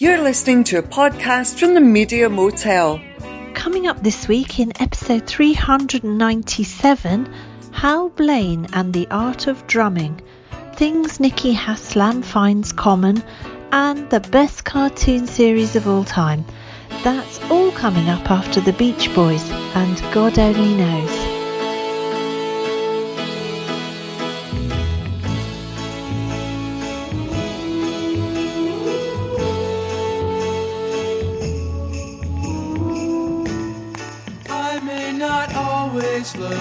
You're listening to a podcast from the Media Motel. Coming up this week in episode 397 Hal Blaine and the Art of Drumming, things Nicky Haslam finds common, and the best cartoon series of all time. That's all coming up after the Beach Boys, and God only knows.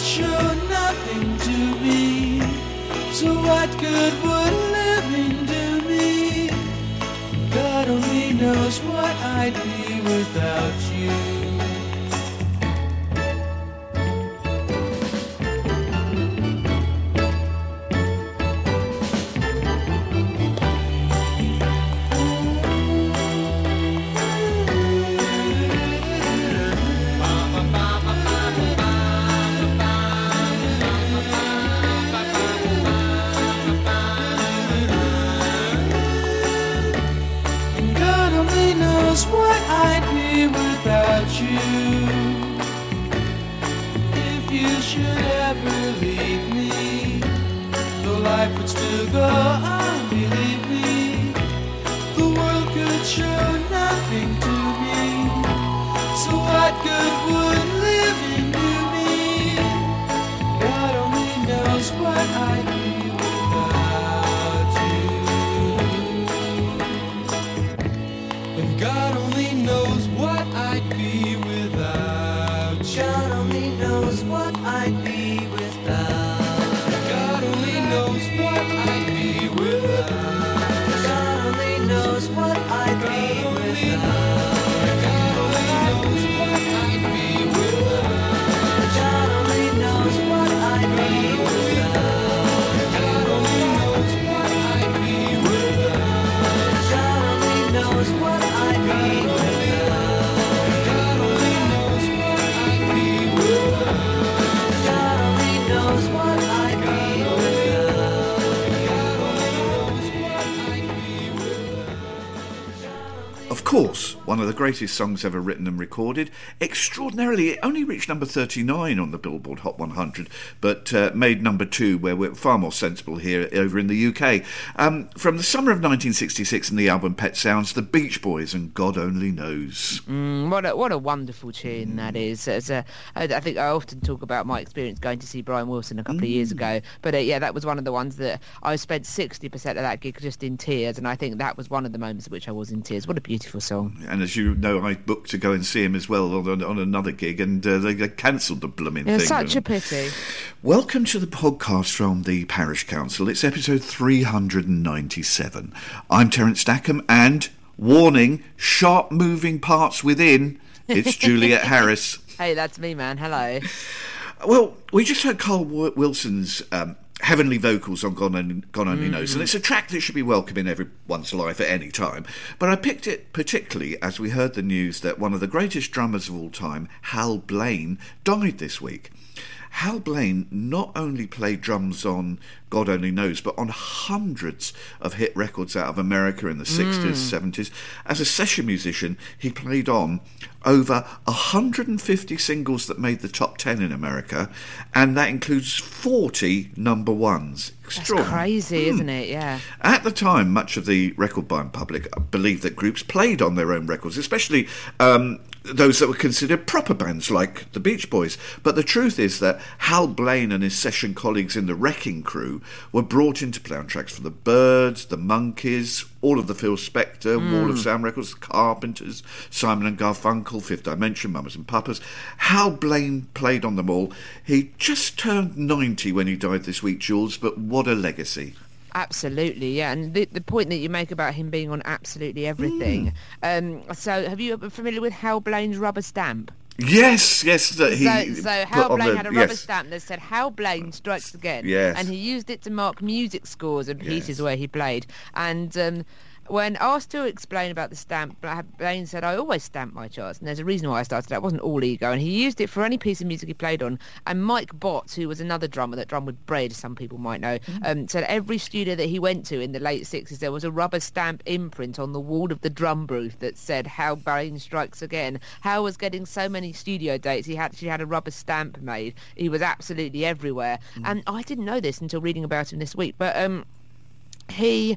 show nothing to me. So what good would living do me? God only knows what I'd be without you. Knows what I'd be without you. If you should ever leave me, though life would still go on, believe me, the world could show nothing to me. So what good would living do me? God only knows what I'd one of the greatest songs ever written and recorded. Extraordinarily, it only reached number 39 on the Billboard Hot 100, but uh, made number two, where we're far more sensible here over in the UK. Um, from the summer of 1966 and the album Pet Sounds, The Beach Boys and God Only Knows. Mm, what a what a wonderful tune that is. As a, I think I often talk about my experience going to see Brian Wilson a couple of years ago, but uh, yeah, that was one of the ones that I spent sixty percent of that gig just in tears, and I think that was one of the moments at which I was in tears. What a beautiful song. And as you know, I booked to go and see him as well on, on another gig, and uh, they, they cancelled the blooming it's thing. such a pity. Welcome to the podcast from the Parish Counsel. It's episode 397. I'm Terence Stackham, and warning, sharp moving parts within. It's Juliet Harris. Hey, that's me, man. Hello. Well, we just heard Carl Wilson's um, heavenly vocals on God Only, God Only Knows, and mm. it's a track that should be welcome in everyone's life at any time. But I picked it particularly as we heard the news that one of the greatest drummers of all time, Hal Blaine, died this week. Hal Blaine not only played drums on God Only Knows, but on hundreds of hit records out of America in the 60s, 70s. Mm. As a session musician, he played on over 150 singles that made the top 10 in America, and that includes 40 number ones. That's Extraordinary. crazy, isn't it? Yeah. At the time, much of the record buying public believed that groups played on their own records, especially um, those that were considered proper bands like the Beach Boys. But the truth is that Hal Blaine and his session colleagues in the Wrecking Crew were brought in to play on tracks for the Byrds, the Monkees, all of the Phil Spector, Wall of Sound Records, the Carpenters, Simon and Garfunkel, Fifth Dimension, Mamas and Papas. Hal Blaine played on them all. He just turned 90 when he died this week, Jules, but what a legacy. Absolutely, yeah. And the, the point that you make about him being on absolutely everything. Um, so, have you been familiar with Hal Blaine's rubber stamp? Yes, yes, that he. so, so Hal Blaine the- had a rubber yes. stamp that said "Hal Blaine strikes again," Yes. and he used it to mark music scores and pieces Yes. where he played. And um, when asked to explain about the stamp, Blaine said, "I always stamp my charts, and there's a reason why I started. That It wasn't all ego, and he used it for any piece of music he played on." And Mike Bott, who was another drummer that drummed with Bread, some people might know, um, said every studio that he went to in the late '60s, there was a rubber stamp imprint on the wall of the drum booth that said Hal Blaine strikes again." Hal was getting so many studio dates, he actually had a rubber stamp made. He was absolutely everywhere, and I didn't know this until reading about him this week, but um he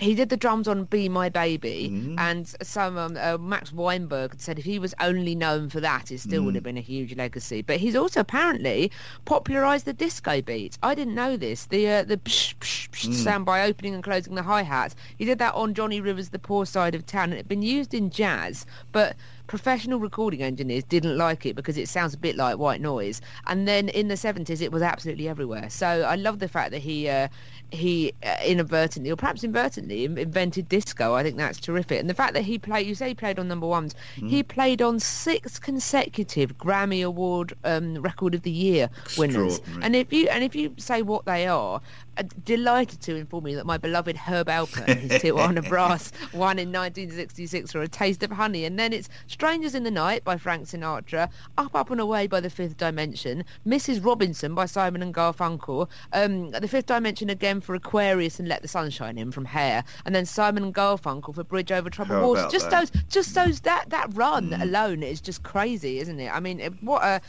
he did the drums on "Be My Baby," Mm-hmm. and some um, uh, Max Weinberg said if he was only known for that, it still would Mm. have been a huge legacy. But he's also apparently popularised the disco beat. I didn't know this. The uh, the psh, psh, psh Mm. sound by opening and closing the hi hats. He did that on Johnny Rivers' "The Poor Side of Town," and it had been used in jazz, but professional recording engineers didn't like it because it sounds a bit like white noise. And then in the 70s, it was absolutely everywhere. So I love the fact that he uh, he uh, inadvertently, or perhaps inadvertently, invented disco. I think that's terrific. And the fact that he played, you say he played on number ones, he played on six consecutive Grammy Award um, Record of the Year winners. And if you and if you say what they are, delighted to inform you that my beloved Herb Alpert, his Tijuana Brass, won in 1966 for A Taste of Honey, and then it's Strangers in the Night by Frank Sinatra, Up Up and Away by The Fifth Dimension, Mrs. Robinson by Simon and Garfunkel, um, The Fifth Dimension again for Aquarius and Let the Sunshine In from Hair, and then Simon and Garfunkel for Bridge Over Troubled Water. Just that? those, just those that that run alone is just crazy, isn't it? I mean, it- what a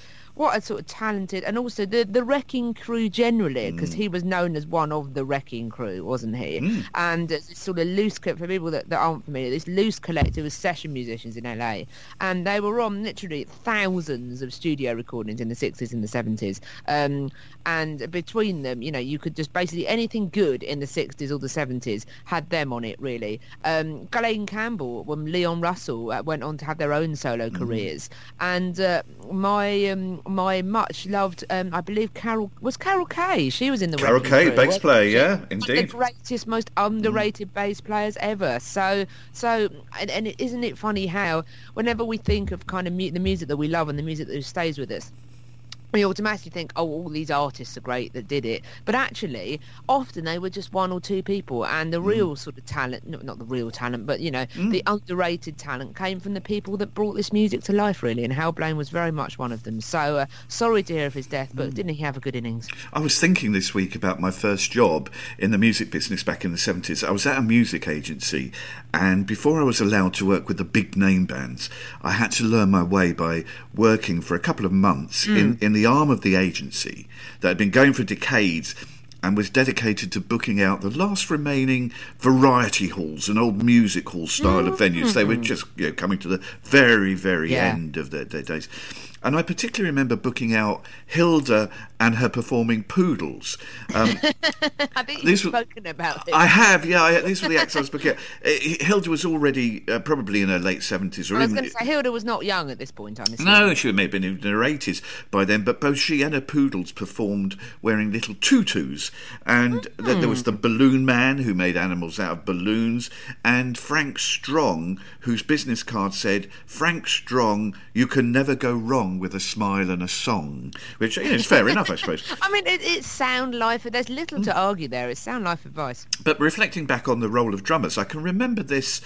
what a sort of talented and also the the wrecking crew generally because he was known as one of the wrecking crew wasn't he? And it's this sort of loose for people that, that aren't familiar this loose collective of session musicians in LA and they were on literally thousands of studio recordings in the 60s and the 70s um, and between them you know you could just basically anything good in the 60s or the 70s had them on it really. Um, Glen Campbell when Leon Russell uh, went on to have their own solo careers. And uh, my um, my much loved um, I believe Carol was Carol Kaye she was in the Carol Kaye, Crew, bass player, she? yeah, indeed. the greatest most underrated bass players ever so so and, and isn't it funny how whenever we think of kind of mu- the music that we love and the music that stays with us we automatically think, oh, all these artists are great that did it. But actually, often they were just one or two people. And the mm. real sort of talent, no, not the real talent, but, you know, mm. the underrated talent came from the people that brought this music to life, really. And Hal Blaine was very much one of them. So uh, sorry to hear of his death, but mm. didn't he have a good innings? I was thinking this week about my first job in the music business back in the 70s. I was at a music agency, and before I was allowed to work with the big name bands, I had to learn my way by working for a couple of months in, in the arm of the agency that had been going for decades and was dedicated to booking out the last remaining variety halls and old music hall style of venues. They were mm. just you know, coming to the very, very Yeah. end of their, their days. And I particularly remember booking out Hilda and her performing Poodles. Um, I These you've spoken about this. I have, yeah. I, these were the acts I was booking. Uh, Hilda was already uh, probably in her late seventies, or I was going to say, Hilda was not young at this point, I'm assuming. no, she may have been in her eighties by then. But both she and her poodles performed wearing little tutus, and th- there Hmm. was the balloon man who made animals out of balloons, and Frank Strong, whose business card said, "Frank Strong, you can never go wrong with a smile and a song," which you know, is fair enough, I suppose. I mean, it, it's sound life. There's little to argue there. It's sound life advice. But reflecting back on the role of drummers, I can remember this.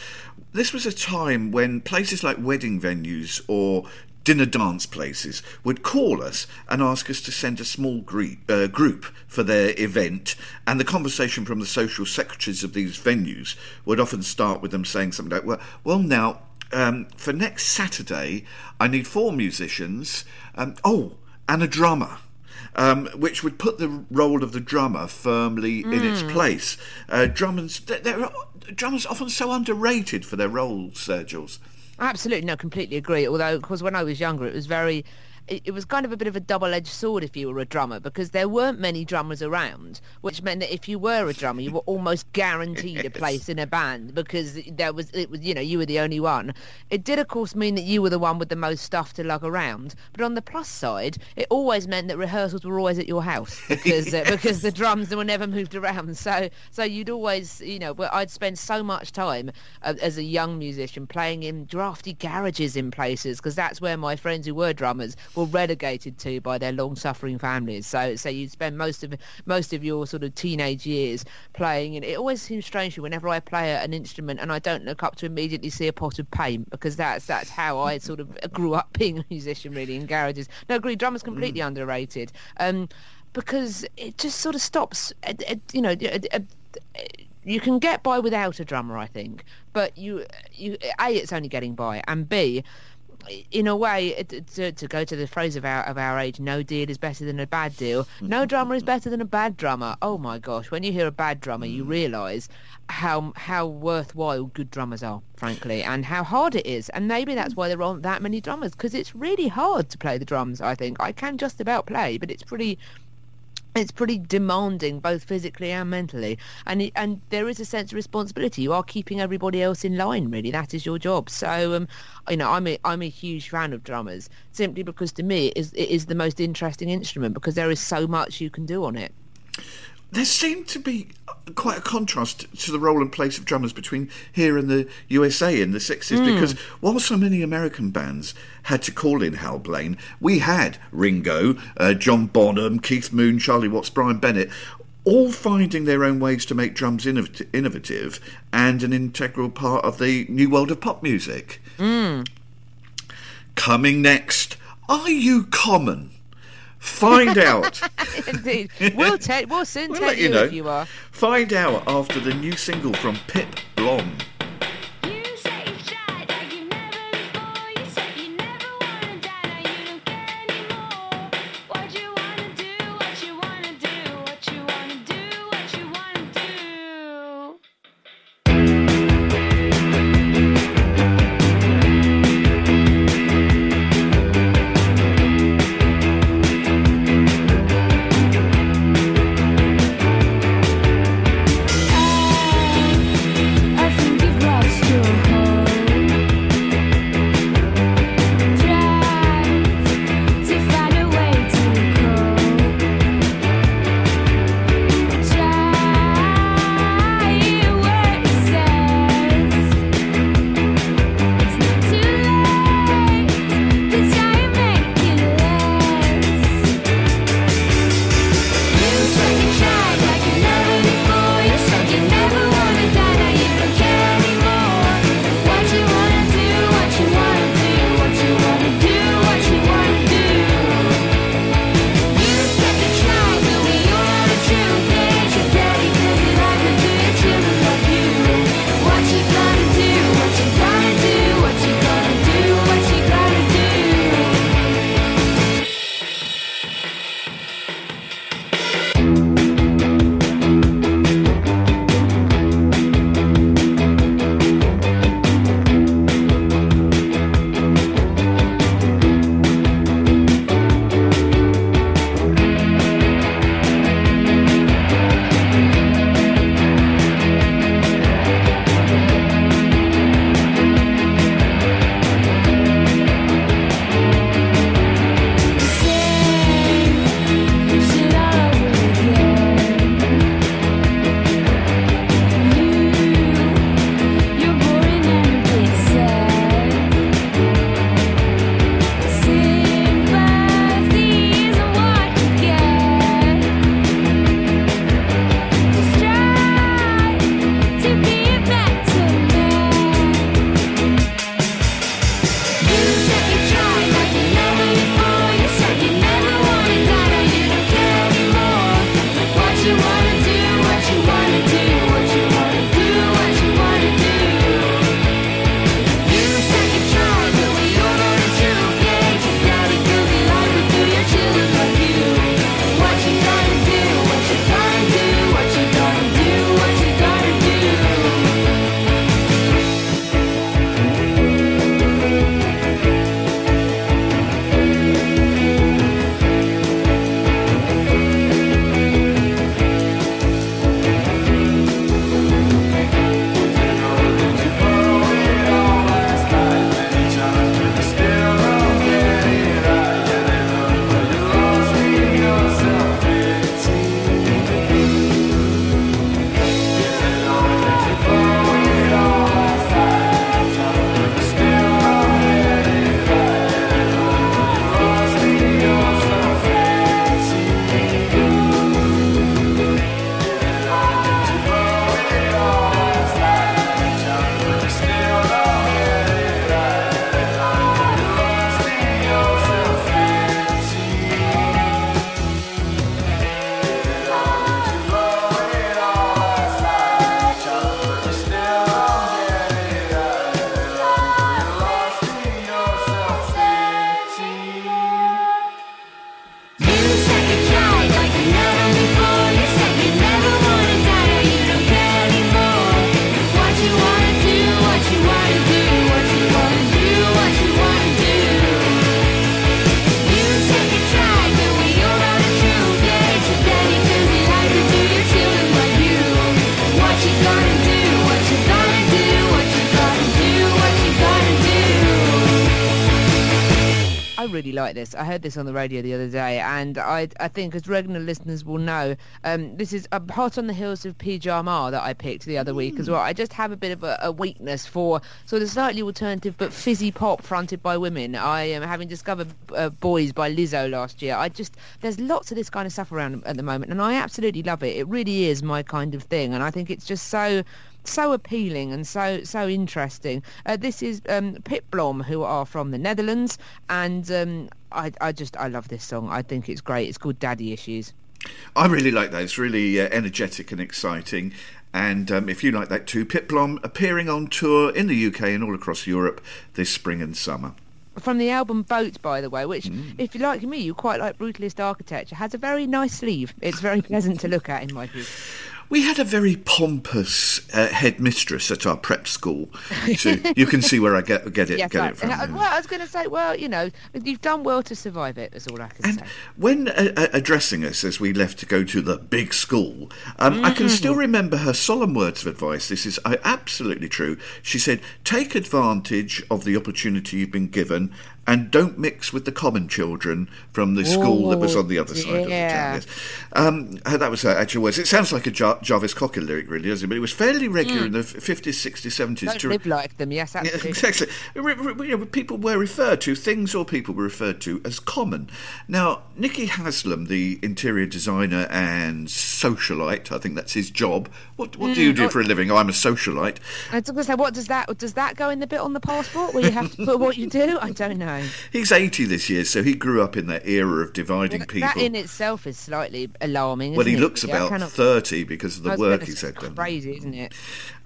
This was a time when places like wedding venues or dinner dance places would call us and ask us to send a small gre- uh, group for their event, and the conversation from the social secretaries of these venues would often start with them saying something like, "Well, well now." Um, for next Saturday, I need four musicians. Um, oh, and a drummer um, which would put the role of the drummer firmly in its place. Uh, drummers, they're, they're, drummers often so underrated for their roles, uh, Jules. Absolutely, no, completely agree. Although, of course, when I was younger, it was very it, it was kind of a bit of a double-edged sword if you were a drummer because there weren't many drummers around, which meant that if you were a drummer, you were almost guaranteed a place in a band because there was it was you know you were the only one. It did of course mean that you were the one with the most stuff to lug around, but on the plus side, it always meant that rehearsals were always at your house because uh, because the drums were never moved around. So so you'd always you know I'd spend so much time uh, as a young musician playing in drafty garages in places because that's where my friends who were drummers were relegated to by their long-suffering families. So so you'd spend most of most of your sort of teenage years playing, and it always seems strange to me whenever I play an instrument and I don't look up to immediately see a pot of paint because that's that's how I sort of grew up being a musician really in garages. No, I agree, drummers completely underrated. Um, because it just sort of stops. uh, uh, You know, uh, you can get by without a drummer, I think, but you, you, a, it's only getting by, and b, in a way, uh, it- to, to go to the phrase of our of our age, no deal is better than a bad deal. No drummer is better than a bad drummer. Oh my gosh, when you hear a bad drummer, you mm. realise how how worthwhile good drummers are, frankly, and how hard it is. And maybe that's mm. why there aren't that many drummers because it's really hard to play the drums. I think I can just about play, but it's pretty it's pretty demanding both physically and mentally. And and there is a sense of responsibility. You are keeping everybody else in line really. That is your job. So um you know i'm a i'm a huge fan of drummers simply because to me it is it is the most interesting instrument because there is so much you can do on it There seemed to be uh, quite a contrast to the role and place of drummers between here and the USA in the 60s hmm. because while so many American bands had to call in Hal Blaine, we had Ringo, uh, John Bonham, Keith Moon, Charlie Watts, Brian Bennett, all finding their own ways to make drums innov- innovative and an integral part of the new world of pop music. Hmm. Coming next, are you common? Find out. indeed we'll tell we'll soon We'll tell you, you know. if you are Find out after the new single from Pip Blom. I heard this on the radio the other day, and I, I think, as regular listeners will know, um, this is a hot on the heels of Pyjama that I picked the other week as well. I just have a bit of a, a weakness for sort of slightly alternative but fizzy pop fronted by women. I am having discovered uh, Boys by Lizzo last year. I just there's lots of this kind of stuff around at the moment, and I absolutely love it. It really is my kind of thing, and I think it's just so so appealing and so so interesting. Uh, this is um, Pip Blom, who are from the Netherlands, and um, I, I just I love this song. I think it's great. It's called Daddy Issues. I really like that. It's really uh, energetic and exciting. And um, if you like that too, Pip Blom appearing on tour in the UK and all across Europe this spring and summer. From the album Boat, by the way, which, if you like me, you quite like brutalist architecture, has a very nice sleeve. It's very pleasant to look at, in my view. We had a very pompous uh, headmistress at our prep school. So you can see where I get get it Yes, get right. it from. Uh, well, I was going to say, well, you know, you've done well to survive it. That's all I can And say. when uh, uh, addressing us as we left to go to the big school, um, I can Mm-hmm. still remember her solemn words of advice. This is uh, absolutely true. She said, "Take advantage of the opportunity you've been given." And don't mix with the common children from the school that was Oh, on the other side of the yeah. town. Yes. Um, uh, that was her actual words. It sounds like a Jar- Jarvis Cocker lyric, really, doesn't it? But it was fairly regular in the 50s, 60s, 70s. Mm. Don't to- live like them. Yes, yeah, exactly. Re- re- you know, people were referred to, things or people were referred to as common. Now, Nicky Haslam, the interior designer and socialite, I think that's his job. What, what do you do for a living? Oh, I'm a socialite. I was going to say, what does that does that go in the bit on the passport where you have to put what you do? I don't know. He's 80 this year, so he grew up in that era of dividing people. That in itself is slightly alarming. well, he it? looks really? About cannot- 30 because of the work gonna he's had done. Crazy, isn't it?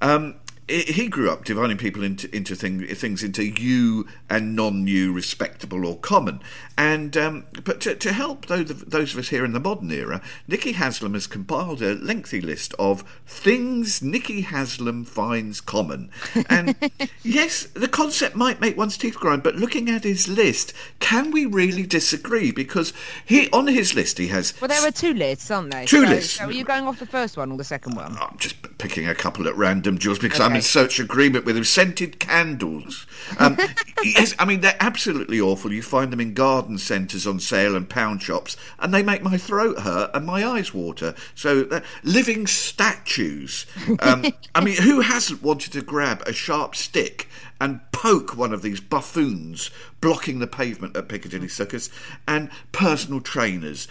Um, he he grew up dividing people into into thing, things into you and non-you, respectable or common. And um, but to, to help those of, those of us here in the modern era, Nicky Haslam has compiled a lengthy list of things Nicky Haslam finds common. And yes, the concept might make one's teeth grind, but looking at his list, can we really disagree? Because he on his list he has Well, there are two lists, aren't there? Two so, lists. So are you going off the first one or the second one? I'm just picking a couple at random, Jules, because I'm in such agreement with him. Scented candles. Um, yes, I mean, they're absolutely awful. You find them in garden centres on sale and pound shops, and they make my throat hurt and my eyes water. So, uh, living statues. Um, I mean, who hasn't wanted to grab a sharp stick and poke one of these buffoons blocking the pavement at Piccadilly Circus and personal trainers?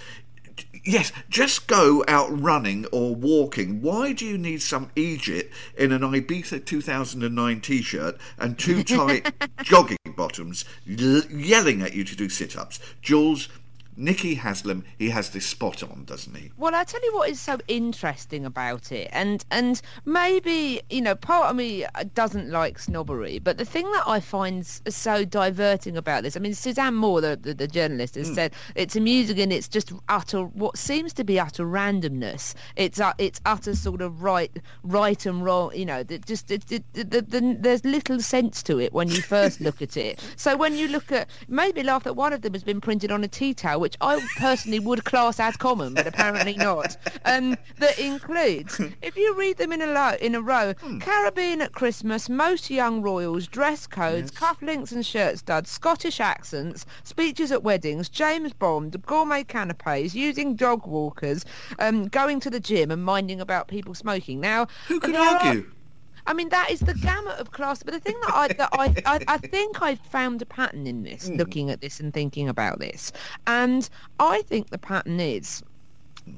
Yes, just go out running or walking. Why do you need some Egypt in an Ibiza 2009 t shirt and two tight jogging bottoms l- yelling at you to do sit ups? Jules, Nicky Haslam, he has this spot on, doesn't he? Well, I tell you what is so interesting about it, and and maybe you know part of me doesn't like snobbery, but the thing that I find so diverting about this, I mean, Suzanne Moore, the the, the journalist, has said it's amusing and it's just utter what seems to be utter randomness. It's uh, it's utter sort of right right and wrong. You know, that just it, it, the, the, the, there's little sense to it when you first look at it. So when you look at maybe laugh that one of them has been printed on a tea towel, which I personally would class as common, but apparently not. Um, that includes, if you read them in a, lo- in a row, Caribbean at Christmas, most young royals, dress codes, cufflinks and shirt studs, Scottish accents, speeches at weddings, James Bond, gourmet canapes, using dog walkers, um, going to the gym and minding about people smoking. Now, Who can there are- argue? I mean, that is the gamut of class. But the thing that I that I, I, I think I found a pattern in this, hmm. looking at this and thinking about this, and I think the pattern is.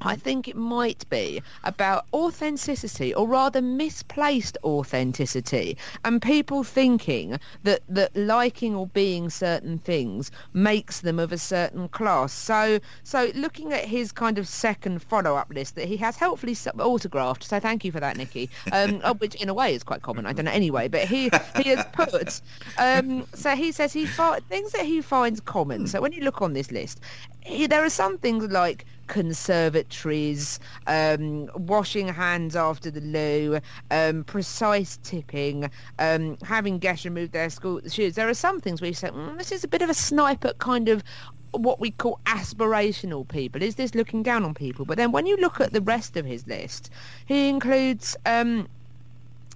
I think it might be about authenticity, or rather misplaced authenticity, and people thinking that, that liking or being certain things makes them of a certain class. So, so looking at his kind of second follow-up list that he has helpfully autographed, so thank you for that, Nicky, um, which in a way is quite common, I don't know anyway, but he, he has put, um, so he says he fi- things that he finds common. So when you look on this list, he, there are some things like conservatories, um, washing hands after the loo, um, precise tipping, um, having guests remove their school shoes. There are some things where you say, mm, this is a bit of a snipe at kind of what we call aspirational people. Is this looking down on people? But then when you look at the rest of his list, he includes um,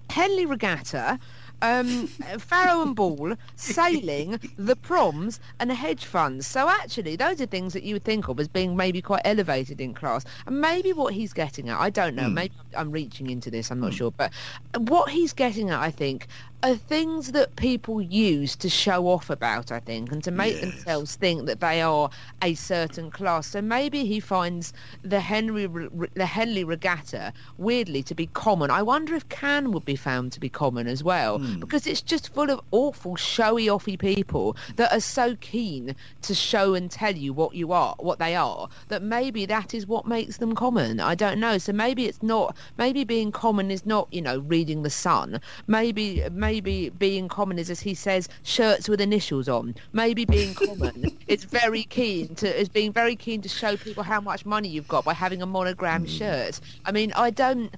Henley Regatta, um, Farrow and Ball, sailing, the proms, and hedge funds. So actually, those are things that you would think of as being maybe quite elevated in class. And maybe what he's getting at, I don't know. Maybe I'm reaching into this. I'm not sure, but what he's getting at, I think, are things that people use to show off about, I think, and to make Yes. themselves think that they are a certain class. So maybe he finds the Henry the Henley Regatta weirdly to be common. I wonder if Cannes would be found to be common as well, hmm. because it's just full of awful showy offy people that are so keen to show and tell you what you are, what they are, that maybe that is what makes them common. I don't know. So maybe it's not. Maybe being common is not, you know, reading the Sun. Maybe maybe being common is, as he says, shirts with initials on. Maybe being common is very keen to is being very keen to show people how much money you've got by having a monogram hmm. shirt. I mean, I don't.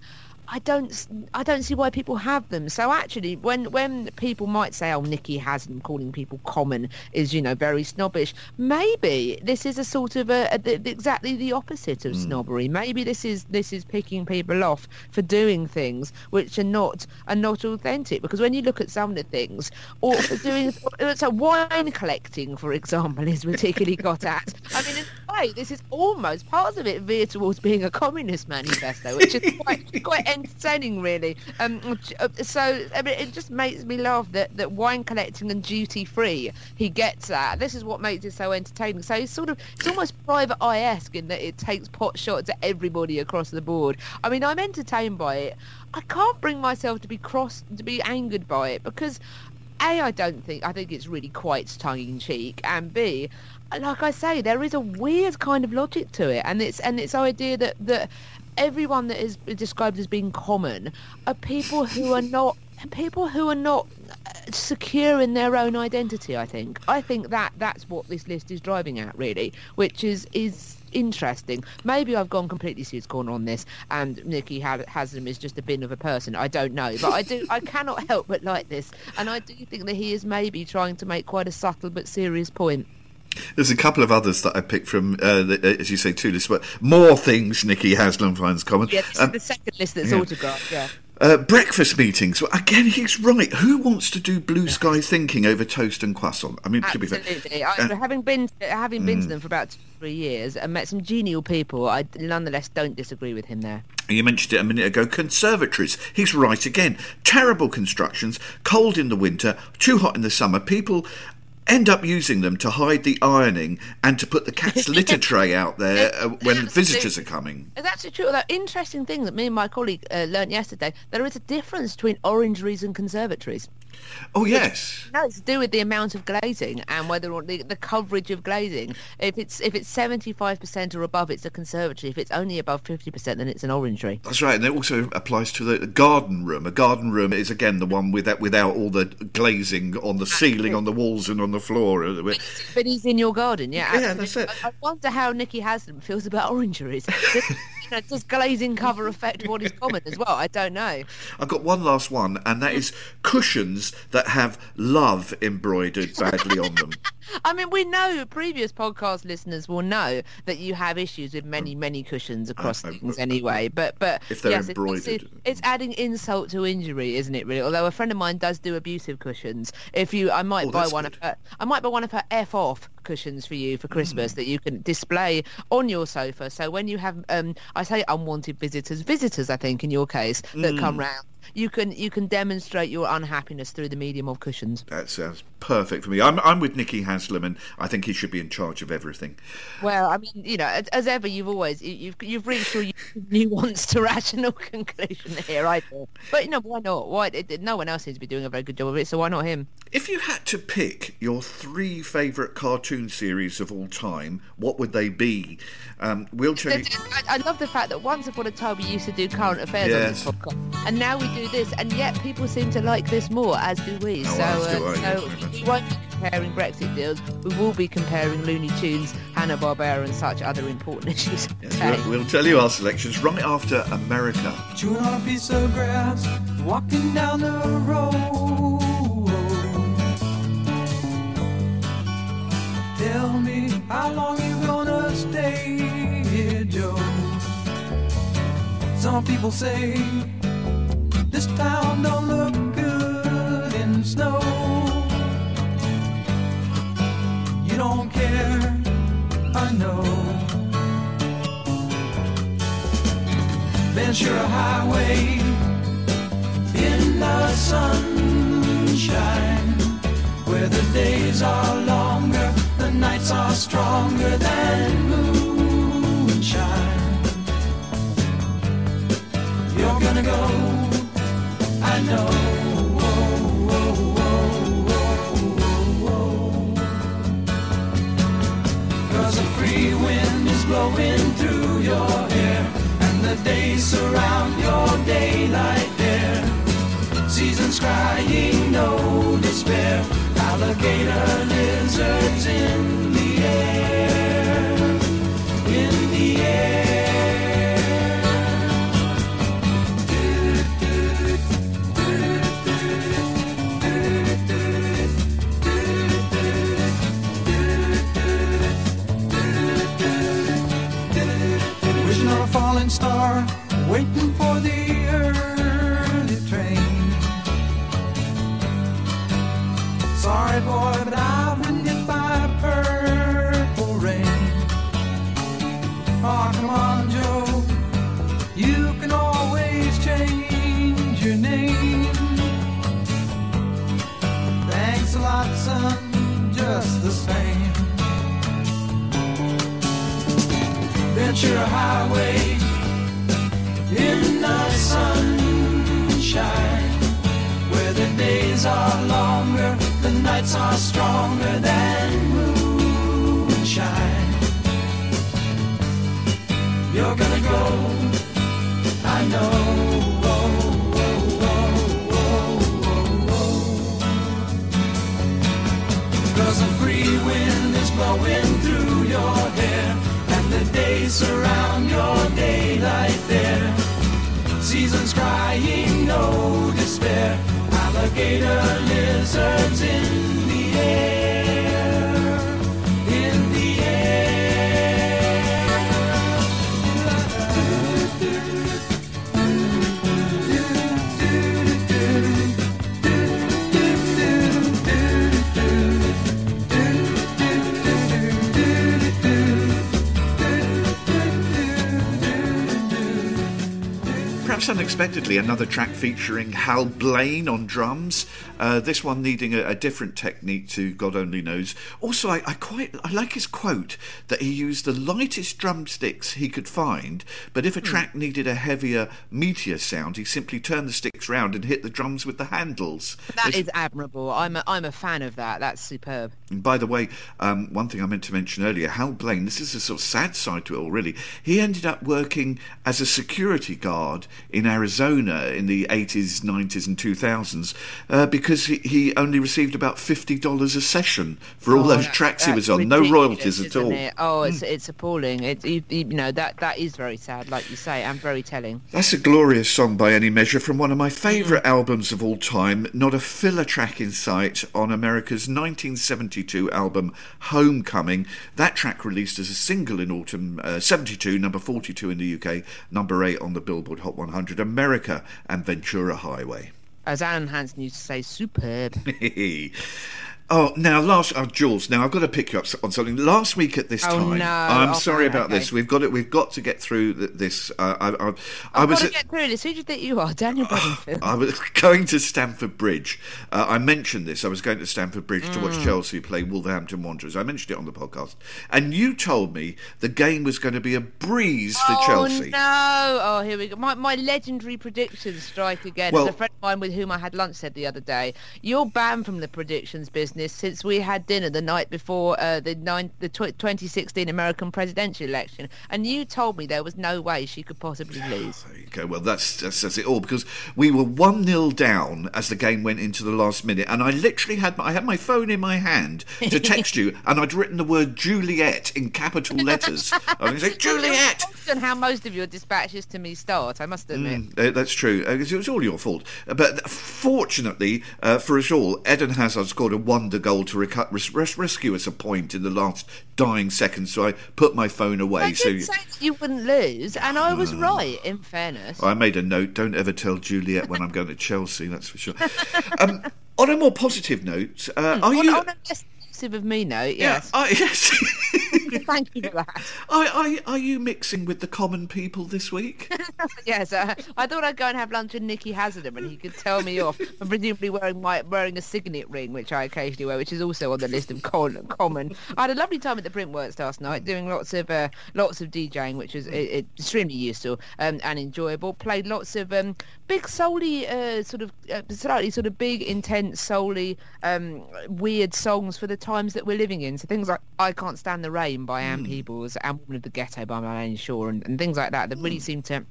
I don't, I don't see why people have them. So actually, when when people might say, "Oh, Nicky has them," calling people common is, you know, very snobbish," maybe this is a sort of a, a the, exactly the opposite of hmm. snobbery. Maybe this is this is picking people off for doing things which are not are not authentic. Because when you look at some of the things, or for doing so wine collecting, for example, is particularly got at. I mean, in a way, this is almost part of it veer towards being a communist manifesto, which is quite quite entertaining, really. Um, so I mean, it just makes me laugh that, that wine collecting and duty free, he gets that. This is what makes it so entertaining. So it's sort of it's almost private eye-esque in that it takes pot shots at everybody across the board. I mean, I'm entertained by it. I can't bring myself to be cross to be angered by it because a, I don't think I think it's really quite tongue in cheek, and B, like I say, there is a weird kind of logic to it, and it's and it's idea that that everyone that is described as being common are people who are not people who are not uh, secure in their own identity. I think I think that that's what this list is driving at, really, which is is interesting. Maybe I've gone completely Sue's corner on this, and Nicky ha- Haslam is just a bin of a person. I don't know, but I do. I cannot help but like this, and I do think that he is maybe trying to make quite a subtle but serious point. There's a couple of others that I picked from, uh, the, uh, as you say, two lists, but more things Nicky Haslam finds common. Yeah, this Um, is the second list that's yeah. autographed. Yeah. Uh, breakfast meetings. Well, again, he's right. Who wants to do blue sky thinking over toast and croissant? I mean, to be fair, Absolutely. I, Uh, having been having been to them for about two, three years and met some genial people, I nonetheless don't disagree with him there. You mentioned it a minute ago. Conservatories. He's right again. Terrible constructions. Cold in the winter. Too hot in the summer. People end up using them to hide the ironing and to put the cat's litter tray out there uh, when Absolutely. visitors are coming. It's actually true. Although interesting thing that me and my colleague uh, learnt yesterday, there is a difference between orangeries and conservatories. Oh yes. No, it's to do with the amount of glazing and whether or the, the coverage of glazing. If it's if it's seventy five percent or above, it's a conservatory. If it's only above fifty percent, then it's an orangery. That's right, and it also applies to the garden room. A garden room is again the one without without all the glazing on the ceiling, on the walls, and on the floor. But he's in your garden, yeah. Yeah, absolutely. that's it. I, I wonder how Nicky Haslam feels about orangeries. You know, does glazing cover affect what is common as well? I don't know. I've got one last one, and that is cushions that have love embroidered badly on them. I mean, we know previous podcast listeners will know that you have issues with many, many cushions across Uh, uh, things uh, anyway. But but If they're yes, it's- embroidered. it's, it's adding insult to injury, isn't it? Really. Although a friend of mine does do abusive cushions. If you, I might Oh, buy one good. of her. I might buy one of her f off cushions for you for Christmas that you can display on your sofa. So when you have, um, I say unwanted visitors, visitors, I think in your case that come round, you can you can demonstrate your unhappiness through the medium of cushions. That sounds perfect for me. I'm, I'm with Nicky Haslam, and I think he should be in charge of everything. Well, I mean, you know, as, as ever, you've always you- you've you've reached your nuanced, to rational conclusion here, I think. But you know, why not? Why it, no one else seems to be doing a very good job of it, so why not him? If you had to pick your three favourite cartoon series of all time, what would they be? Um, you. I, I love the fact that once upon a time we used to do current affairs on this podcast, and now we do this, and yet people seem to like this more, as do we. Oh, so, as do uh, I, so yes, very much. we won't be comparing Brexit deals. We will be comparing Looney Tunes, Hanna Barbera, and such other important issues. Yes, we'll, we'll tell you our selections right after America. Chewing on a piece of grass, walking down the road. Tell me how long you gonna stay here, Joe. Some people say this town don't look good in snow. You don't care, I know. Ventura Highway in the sunshine, where the days are longer, the nights are stronger than moonshine. You're gonna go blowing through your hair, and the days surround your daylight there. Seasons crying, no despair. Alligator lizards in the air, Highway in the sunshine, where the days are longer, the nights are stronger than moonshine. You're gonna go, I know. Cause a free wind is blowing through your hair, the days surround your daylight there. Seasons crying, no despair. Alligator lizards in Perhaps unexpectedly, another track featuring Hal Blaine on drums. Uh, this one needing a, a different technique to God only knows. Also, I, I quite I like his quote that he used the lightest drumsticks he could find, but if a track needed a heavier, meteor sound, he simply turned the sticks round and hit the drums with the handles. That It's- is admirable. I'm a, I'm a fan of that. That's superb. And by the way, um, one thing I meant to mention earlier, Hal Blaine, this is a sort of sad side to it all, really. He ended up working as a security guard in Arizona in the 80s, 90s, and 2000s uh, because he, he only received about $50 a session for all Oh, those tracks he was on. No royalties at all. it? Oh, it's it's appalling. It's you, you know that that is very sad, like you say, and very telling. That's a glorious song by any measure from one of my favourite albums of all time. Not a filler track in sight on America's 1972 album Homecoming. That track released as a single in autumn uh, 72, number 42 in the UK, number 8 on the Billboard Hot 100, America and Ventura Highway. As Alan Hansen used to say, superb. Oh, now last, oh, Jules. Now I've got to pick you up on something. Last week at this Oh, time, no. I'm Oh, sorry about okay. this. We've got it. We've got to get through this. Uh, I, I, I was got to get through this. Who do you think you are, Daniel Bedingfield? I was going to Stamford Bridge. Uh, I mentioned this. I was going to Stamford Bridge to Mm. watch Chelsea play Wolverhampton Wanderers. I mentioned it on the podcast, and you told me the game was going to be a breeze for oh Chelsea. no! Oh, here we go. My my legendary predictions strike again. Well- As a friend of mine with whom I had lunch said the other day, you're banned from the predictions business since we had dinner the night before uh, the nine, the tw- 2016 American presidential election, and you told me there was no way she could possibly lose. There you go. Well, that's, that's that's it all because we were one 0 down as the game went into the last minute, and I literally had my, I had my phone in my hand to text you, and I'd written the word Juliet in capital letters. I was like Juliet. And how most of your dispatches to me start, I must admit. Uh, that's true. Uh, it was all your fault. Uh, But fortunately uh, for us all, Eden Hazard scored a wonder goal to recu- res- res- rescue us a point in the last dying seconds. So I put my phone away. I so that you wouldn't lose, and I was right. In fairness, I made a note. Don't ever tell Juliet when I'm going to Chelsea. That's for sure. Um, on a more positive note, uh, are on, you? on a less of me note, Yeah, yes. I- yes. Thank you for that. Are, are, are you mixing with the common people this week? Yes, uh, I thought I'd go and have lunch with Nicky Haslam and he could tell me off. I'm presumably wearing my wearing a signet ring, which I occasionally wear, which is also on the list of con- common. I had a lovely time at the Printworks last night, doing lots of uh, lots of DJing, which was uh, extremely useful um, and enjoyable. Played lots of um, big, soully, uh, sort of uh, slightly sort of big, intense, soully, um, weird songs for the times that we're living in. So things like "I Can't Stand the Rain" by Ann hmm. Peebles and "Woman of the Ghetto" by Marlena Shaw, and, and things like that that really hmm. seem to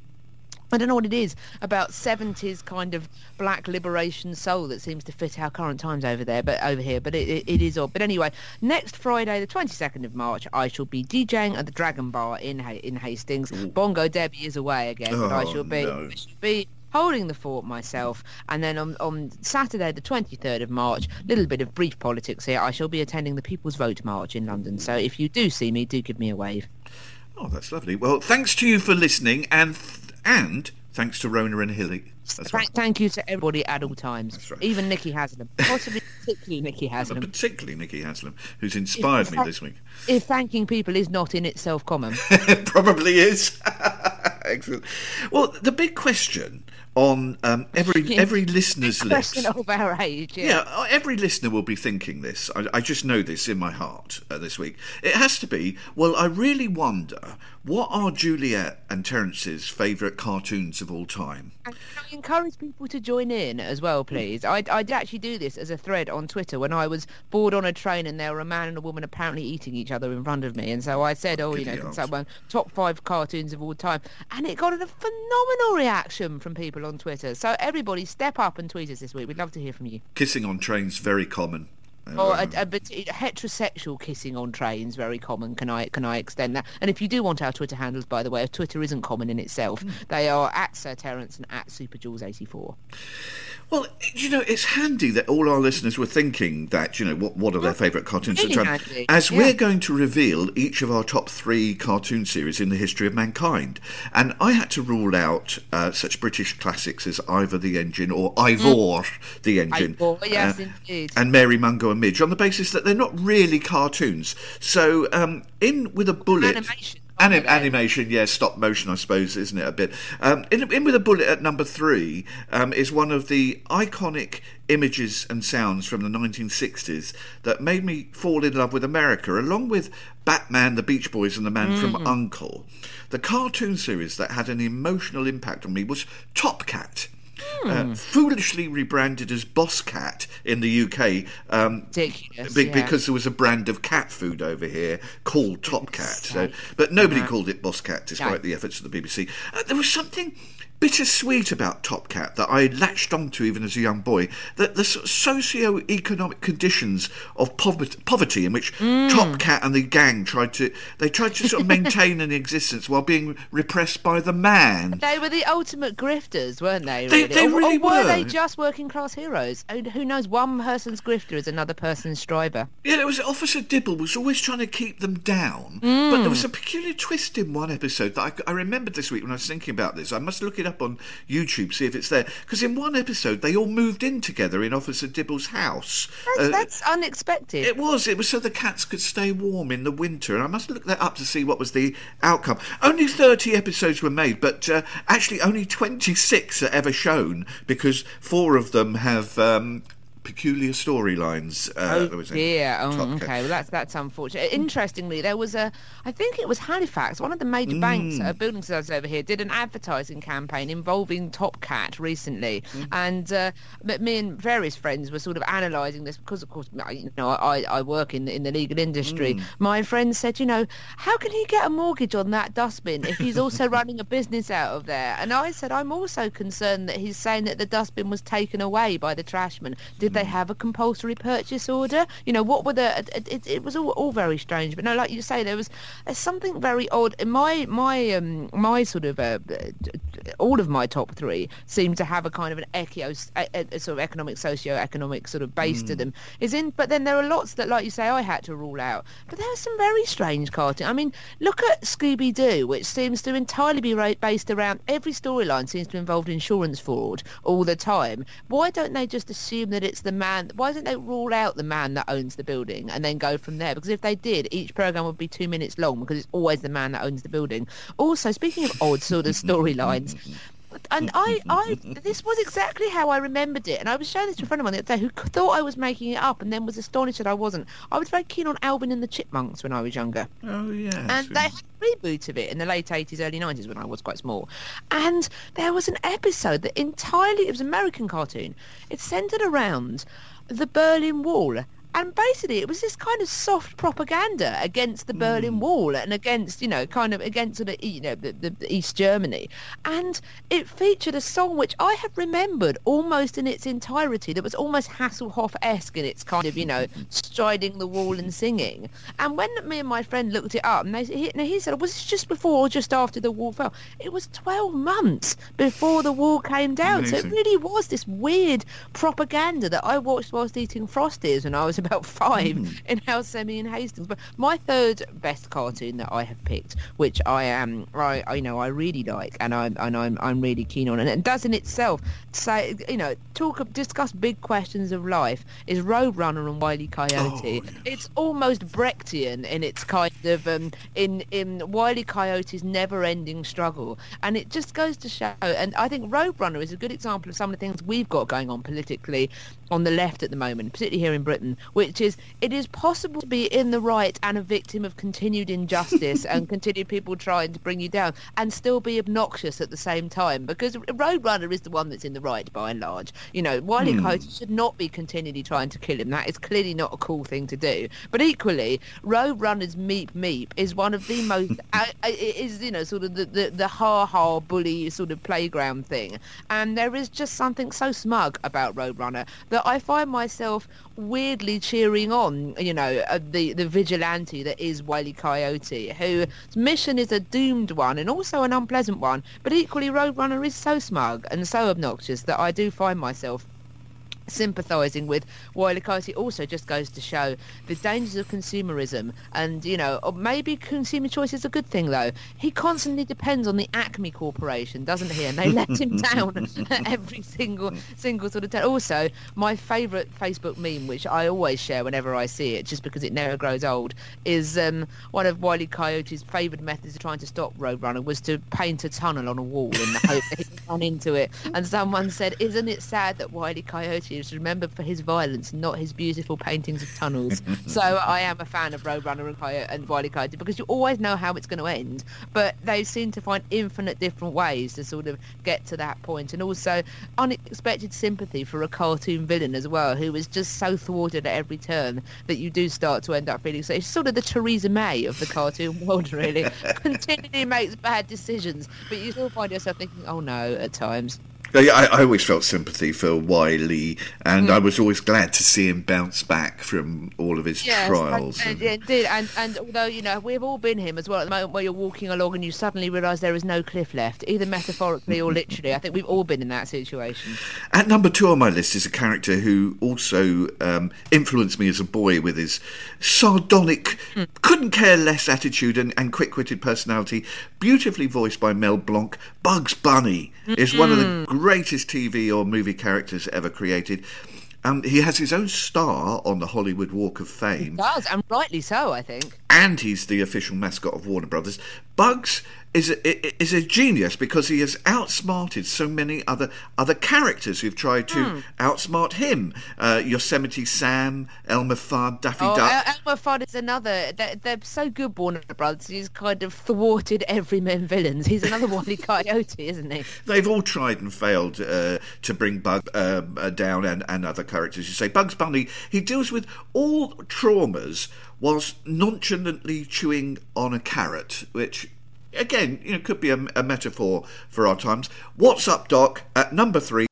I don't know what it is about 70s kind of black liberation soul that seems to fit our current times over there, but over here. But it, it, it is odd. But anyway, next Friday, the 22nd of March, I shall be DJing at the Dragon Bar in in Hastings. Bongo Debbie is away again, but I Oh, shall be, no. I shall be holding the fort myself. And then on, on Saturday, the 23rd of March, little bit of brief politics here. I shall be attending the People's Vote March in London. So if you do see me, do give me a wave. Oh, that's lovely. Well, thanks to you for listening, and and thanks to Rona and Hilly. Right. Thank, thank you to everybody at all times, That's right. even Nicky Haslam, possibly particularly And Haslam. particularly Nicky Haslam, who's inspired me this week. If thanking people is not in itself common, it Probably is. Excellent. Well, the big question on um, every every listener's lips. question of our age, yeah. Yeah, uh, every listener will be thinking this. I, I just know this in my heart uh, this week. It has to be, well, I really wonder what are Juliet and Terence's favourite cartoons of all time? And can I encourage people to join in as well, please? I, I did actually do this as a thread on Twitter when I was bored on a train and there were a man and a woman apparently eating each other in front of me. And so I said, oh, you know, can someone top five cartoons of all time? And it got a phenomenal reaction from people on Twitter. So everybody step up and tweet us this week. We'd love to hear from you. Kissing on trains, very common. Or a, a, but heterosexual kissing on trains, very common. Can I can I extend that? And if you do want our Twitter handles, by the way, Twitter isn't common in itself, they are at Sir Terence and at SuperJules84. Well, you know, it's handy that all our listeners were thinking that, you know, what, what are their favourite cartoons really at the time. handy, As yeah. we're going to reveal each of our top three cartoon series in the history of mankind. And I had to rule out uh, such British classics as Ivor the Engine or Ivor the Engine. Ivor, yes, uh, indeed. And Mary Mungo and Midge on the basis that they're not really cartoons. So, um, in with a bullet. Animation, Anim- animation, yeah, stop motion, I suppose, isn't it? A bit. Um, in, in with a bullet at number three um, is one of the iconic images and sounds from the 1960s that made me fall in love with America, along with Batman, the Beach Boys, and the Man from Uncle. The cartoon series that had an emotional impact on me was Top Cat. Uh, foolishly rebranded as Boss Cat in the UK um, Ridiculous, be- yeah. because there was a brand of cat food over here called Top Cat. So, but nobody called it Boss Cat, despite No. the efforts of the BBC. Uh, there was something bittersweet about Top Cat that I latched onto even as a young boy. That the socio-economic conditions of poverty, poverty in which Mm. Top Cat and the gang tried to they tried to sort of maintain an existence while being repressed by the man. They were the ultimate grifters, weren't they? They- Really? they or, really or were, were. they just working class heroes? Who who knows? One person's grifter is another person's striver. Yeah, it was Officer Dibble was always trying to keep them down, but there was a peculiar twist in one episode that I, I remembered this week when I was thinking about this. I must look it up on YouTube see if it's there because in one episode they all moved in together in Officer Dibble's house. That's, Uh, that's unexpected. it was. It was so the cats could stay warm in the winter, and I must look that up to see what was the outcome. Only thirty episodes were made, but uh, actually only twenty-six are ever shown because four of them have um, peculiar storylines. Uh, Oh dear. Oh, okay. Well, that's that's unfortunate. Interestingly, there was a, I think it was Halifax, one of the major banks, Mm. uh, building societies over here, did an advertising campaign involving Top Cat recently, Mm. and uh, me and various friends were sort of analysing this because, of course, I- you know, I, I work in in the legal industry. Mm. My friend said, you know, how can he get a mortgage on that dustbin if he's also running a business out of there? And I said, I'm also concerned that he's saying that the dustbin was taken away by the trashman. Did they have a compulsory purchase order? You know, what were the? It, it, it was all, all very strange. But no, like you say, there was there's something very odd. My my um my sort of uh, all of my top three seem to have a kind of an echo, a, a, sort of economic, socio-economic sort of base to them. Is in, but then there are lots that, like you say, I had to rule out. But there are some very strange cartoons. I mean, look at Scooby Doo, which seems to entirely be ra- based around every storyline seems to involve insurance fraud all the time. Why don't they just assume that it's the man? Why don't they rule out the man that owns the building and then go from there? Because if they did, each program would be two minutes long because it's always the man that owns the building. Also, speaking of odd sort of storylines. And I, I, this was exactly how I remembered it. And I was showing this to a friend of mine the other day who thought I was making it up and then was astonished that I wasn't. I was very keen on Alvin and the Chipmunks when I was younger. Oh yes. And they had a reboot of it in the late 80s, early 90s when I was quite small. And there was an episode that entirely, it was an American cartoon. It centred around the Berlin Wall. And basically, it was this kind of soft propaganda against the Berlin hmm. Wall and against, you know, kind of against the, you know, the, the, the East Germany. And it featured a song which I have remembered almost in its entirety. That was almost Hasselhoff-esque in its kind of, you know, striding the wall and singing. And when me and my friend looked it up, and they, he, and he said, was this just before or just after the wall fell? It was 12 months before the wall came down. So it really was this weird propaganda that I watched whilst eating Frosties when I was about five in House Semi in Hastings. But my third best cartoon that I have picked, which I am, I, I you know, I really like, and I'm and I'm I'm really keen on, and it does in itself say, you know, talk of discuss big questions of life is Roadrunner and Wile E. Coyote. Oh, It's almost Brechtian in its kind of um, in in Wile E. Coyote's never-ending struggle, and it just goes to show. And I think Roadrunner is a good example of some of the things we've got going on politically on the left at the moment, particularly here in Britain, which is it is possible to be in the right and a victim of continued injustice and continued people trying to bring you down and still be obnoxious at the same time because Roadrunner is the one that's in the right by and large. You know, Wiley Hmm. Coyote should not be continually trying to kill him. That is clearly not a cool thing to do. But equally, Roadrunner's Meep Meep is one of the most, uh, it is, you know, sort of the, the, the ha-ha bully sort of playground thing. And there is just something so smug about Roadrunner that I find myself weirdly cheering on, you know, uh, the, the vigilante that is Wile E. Coyote, whose mission is a doomed one and also an unpleasant one. But equally, Roadrunner is so smug and so obnoxious that I do find myself sympathising with Wile E. Coyote also just goes to show the dangers of consumerism and you know maybe consumer choice is a good thing though he constantly depends on the Acme Corporation doesn't he and they let him down every single single sort of time also my favourite Facebook meme which I always share whenever I see it just because it never grows old is um, one of Wile E. Coyote's favoured methods of trying to stop Roadrunner was to paint a tunnel on a wall in the hope that he'd run into it and someone said isn't it sad that Wile E. Is remembered for his violence, not his beautiful paintings of tunnels. so I am a fan of Roadrunner and, Coyote and Wile E. Coyote because you always know how it's going to end, but they seem to find infinite different ways to sort of get to that point. point, and also unexpected sympathy for a cartoon villain as well, who is just so thwarted at every turn that you do start to end up feeling so. It's sort of the Theresa May of the cartoon world, really. Continually makes bad decisions, but you still find yourself thinking, "Oh no," at times. I, I always felt sympathy for Wiley, and Mm. I was always glad to see him bounce back from all of his Yes, trials. and, and- and, indeed, and and although you know we've all been him as well at the moment where you're walking along and you suddenly realise there is no cliff left, either metaphorically or literally. I think we've all been in that situation. At number two on my list is a character who also um, influenced me as a boy with his sardonic, couldn't care less attitude and, and quick witted personality, beautifully voiced by Mel Blanc. Bugs Bunny is one of the greatest TV or movie characters ever created. Um, he has his own star on the Hollywood Walk of Fame. Does and rightly so, I think. And he's the official mascot of Warner Brothers. Bugs is a, is a genius because he has outsmarted so many other other characters who've tried to Hmm. outsmart him. Uh, Yosemite Sam, Elmer Fudd, Daffy Oh, Duck. El- Elmer Fudd is another. They're, they're so good, Warner Brothers. He's kind of thwarted every man villains. He's another Wile Coyote, isn't he? They've all tried and failed uh, to bring Bug um, uh, down and, and other characters. You say Bugs Bunny, he deals with all traumas whilst nonchalantly chewing on a carrot, which again, you know, could be a, a metaphor for our times. What's up, Doc? At number three,